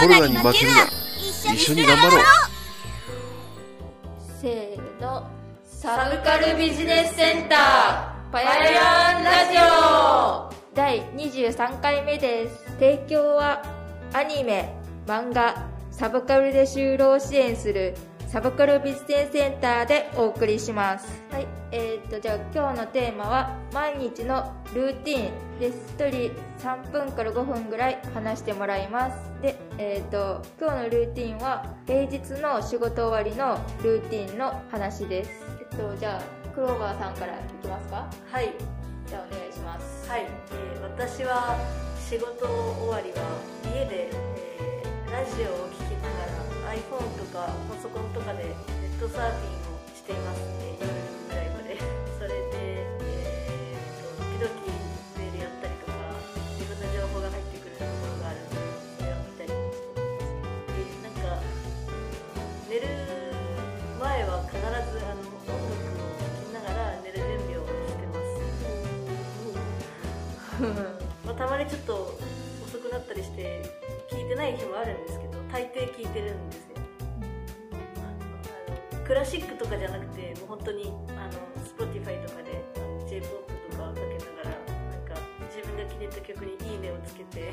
コロナに負けるな。一緒に頑張ろう。せーの。サブカルビジネスセンター。パヤヤンラジオ。第23回目です。提供はアニメ漫画サブカルで就労支援するサブカルビジネスセンターでお送りします。はい。えー、とじゃあ今日のテーマは毎日のルーティンです。1人3分から5分ぐらい話してもらいます。でえー、と今日のルーティンは平日の仕事終わりのルーティンの話です。えっとじゃあクローバーさんからいきますか？はい、じゃあお願いします。はい。えー私は仕事終わりは家で、えーラジオを聴きながら iPhone とかパソコンとかでネットサーフィンをしていますね夜ぐらいまでそれで、えーと時々メールやったりとか自分の情報が入ってくるところがあるのでそれを見たりしてでなんか寝る前は必ずあの音楽を聴きながら寝る準備をしてますまあ、たまにちょっと遅くなったりして聞いてない日もあるんですけど大抵聞いてるんですよ。あのクラシックとかじゃなくてもう本当にあの Spotify とかで j p o p とかかけながらなんか自分が気に入った曲に「いいね」をつけて で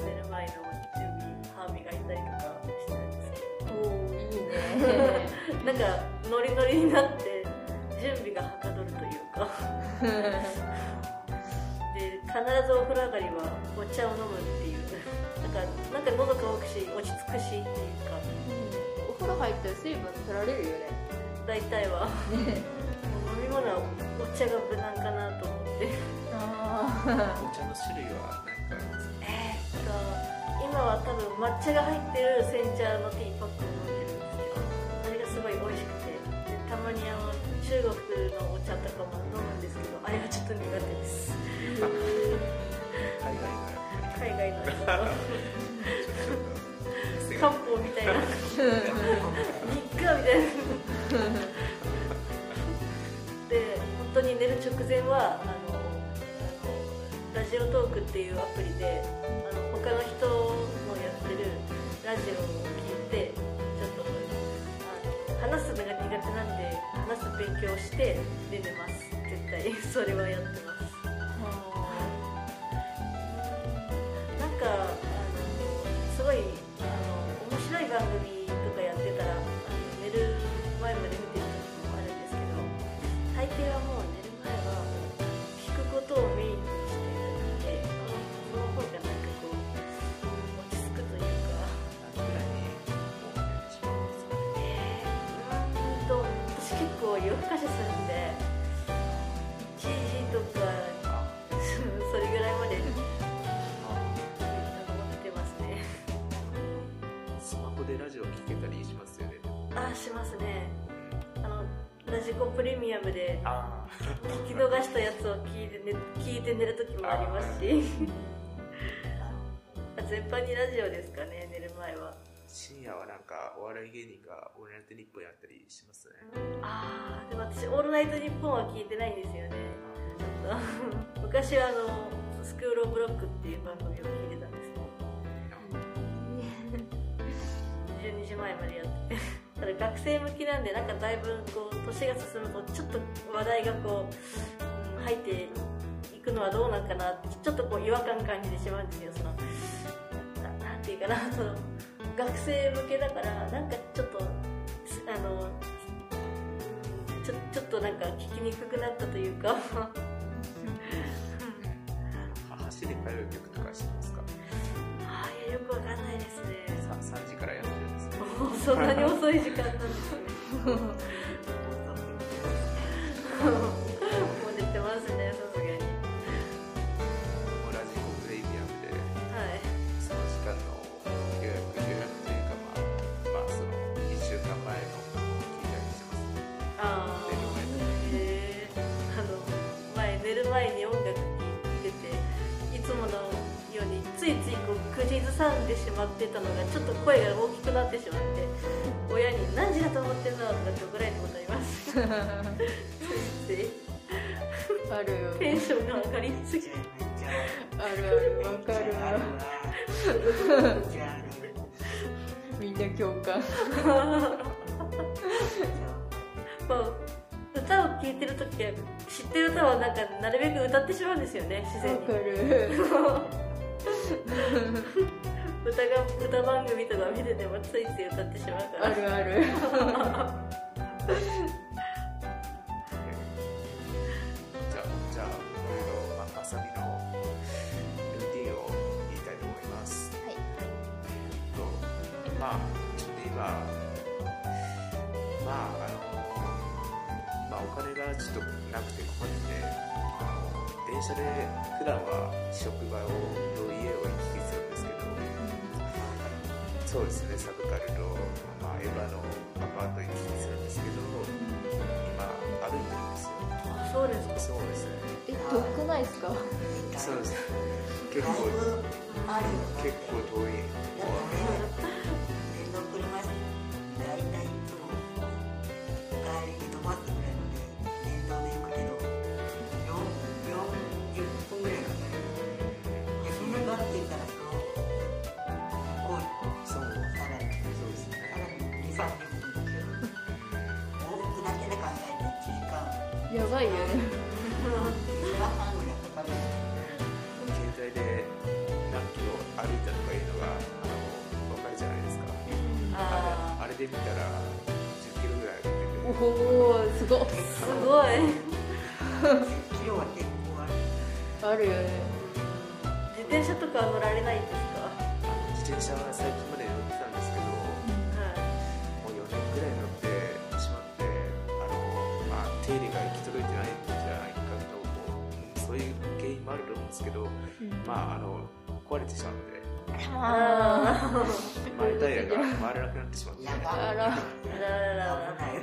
寝る前の準備歯磨いたりとかしてるんですけど。おおいいね。なんかノリノリになって準備がはかどるというか。で必ずお風呂上がりはお茶を飲むっていうなんか喉乾くし落ち着くしっていうか。お風呂入ったら水分取られるよね。大体は。もう飲み物はお茶が無難かなと思って。あお茶の種類は何かありますかえーっと今は多分抹茶が入ってる煎茶のティーパックを飲んでるんですけどあれがすごい美味しくてでたまにあの中国のお茶とかも飲むんですけどあれがちょっと苦手です。海外のやっぱり海外の人漢方みたいな日課みたいなで本当に寝る直前はあのラジオトークっていうアプリであの他の人のやってる。ラジオを聞いてちょっとあの話すのが苦手なんで話す勉強をしてで寝ます。絶対それはやってます。い番組とかやってたらあの寝る前まで見てる時もあるんですけど大抵はもうジコプレミアムであ聞き逃したやつを聞いて,、ね、聞いて寝る時もありますし。全般 にラジオですかね寝る前は。深夜はなんかお笑い芸人がオールナイトニッポンやったりしますね。ああでも私「オールナイトニッポン」は聞いてないんですよね。ちょっと。昔はあの「スクール・オブ・ロック」っていう番組を聞いてたんですけど。12時前までやっててただ学生向きなんでなんかだいぶこう年が進むとちょっと話題がこう、入っていくのはどうなんかなってちょっとこう違和感感じてしまうんですよそのなんていうかなその学生向けだからなんかちょっとあのちょちょっとなんか聞きにくくなったというか。そんなに遅い時間なんですねもう寝てますね。さすがにラジコプレミアムではいその時間の予約予約というかまあまあその1週間前の聞いたりしてますねああへえあの前寝る前に音楽聴いてていつものようについついこう口ずさんでしまってたのがちょっと声が大きくなってしまって親に「何時だと思ってんの?」とかって怒られたことあります。ある。よテンションが上がりすぎて。あるある。わかるわ共感。まあ歌を聴いてる時は知ってる歌はなんかなるべく歌ってしまうんですよね自然に。わかる 歌が歌番組とか見ててもついつい歌ってしまうから。あるある。じゃあじゃあこれの、まあ、まさみのルーティンを言いたいと思います。はい。とまあちょっと今まああのまあお金がちょっとなくて困って電車で普段は職場をと家を行き来するんですそうですねサブカルと、まあ、エヴァのアパート行き来するんですけど今歩いてるんですよ。あそうですか。そうですねえ遠くないですか？そうです。結構結構遠いやばいよね1時間半ぐらいかかる携帯で何キロ歩いたとかいうのがあの分かるじゃないですかああれで見たら10キロぐらい歩いてておおすごっーすごい10キロは結構あるあるよね自転車とか乗られないんですか自転車は最近まで乗ってたんですけどはいもう4年ぐらい乗ってしまってあの、まあ、手入れが行きもあると思うんですけど、まああの壊れてしまうので。あ前タイヤが回らなくなってしまって。やば。あらーあららら。危ないよ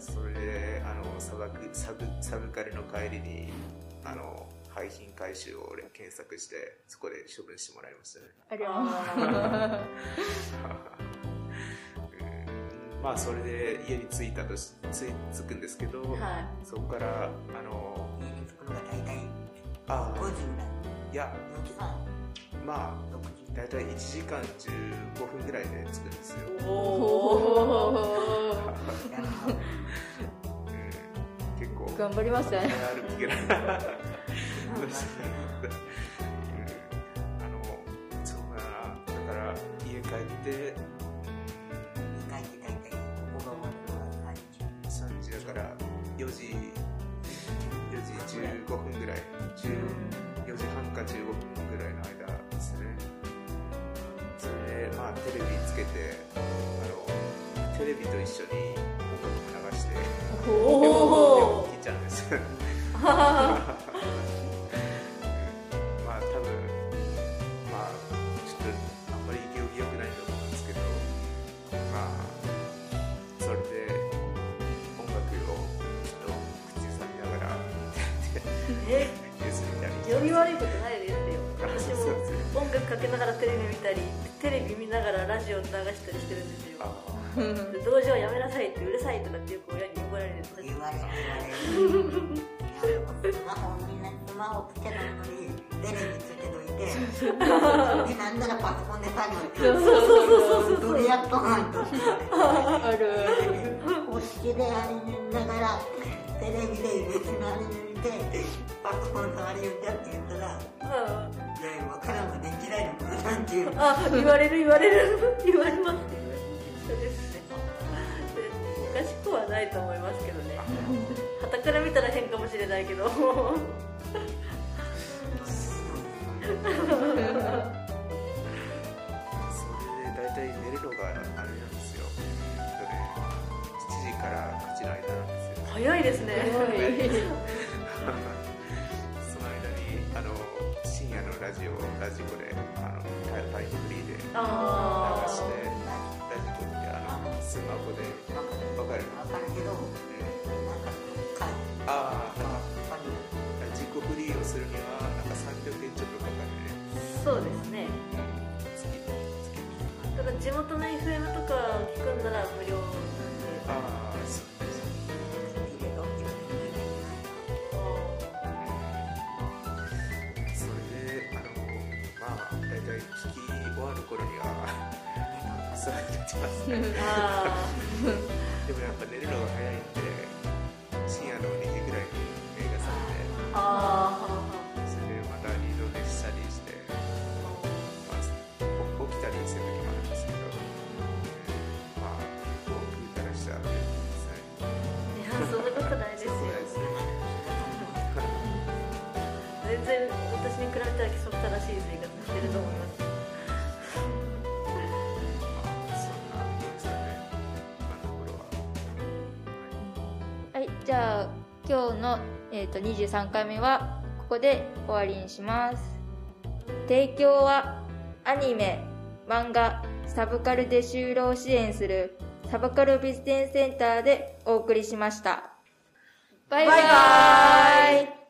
それであの砂漠サブサブカルの帰りにあの廃品回収を俺検索してそこで処分してもらいましたね。ありゃあう。ん。まあそれで家に着いたとしつい着くんですけど、ーはい。そこからあの家に着くのが大体あ5時ぐらいいや4時半まあ6時大体1時間15分ぐらいで着くんですよ、おお結構頑張りましたね。歩きがうん。あのそうだな。だから家帰って15分ぐらい。10 4時半か15分ぐらいの間ですね。それでまあテレビつけてあのテレビと一緒に音楽流しておお聞いちゃうんです えニュース見たりより悪いことないですよ。私そうも音楽かけながらテレビ見たりテレビ見ながらラジオ流したりしてるんですよ。あで同時はやめなさいってうるさいとかってよく親に怒られるんです。言われる言われるスマホみんなスマホつけないのにテレビつけといてでなんならパソコンで作業してるそうどれやっとかんと。って言われてある。公式であれ見ながらテレビで別のあれ見てパソコンのあれ言ってって言ったらうん。いや分からんわ電気代のことなんていう。あ言われる言われる。言われます一緒ですね。でおかしくはないと思いますけどね。傍から見たら変かもしれないけど。それで大体寝るのがあれなんですよ。えっとね7時から9時の間なんですよ。早いですね流あしてラジコってあのスマホでわかる分かるけどなんかかああ自己フリーをするにはなんか300円ちょっとかかるね。ーそうですね。月月ただ地元の FM とか聞くんなら無料なんでああそうそれであのまあ大体聞き頃には世話になってますねあでもやっぱ寝るのが早いんで深夜の2時ぐらいに映画されてそれでまた二度寝したりして、まあ、起きたりする時もあるんですけど、まあ僕からしたらねーいやそんなことないですよ。全然私に比べたら規則正しい生活してると思います今日の、えー、と23回目はここで終わりにします。提供はアニメ漫画サブカルで就労支援するサブカルビジネスセンターでお送りしました。バイバイ。バイバイ。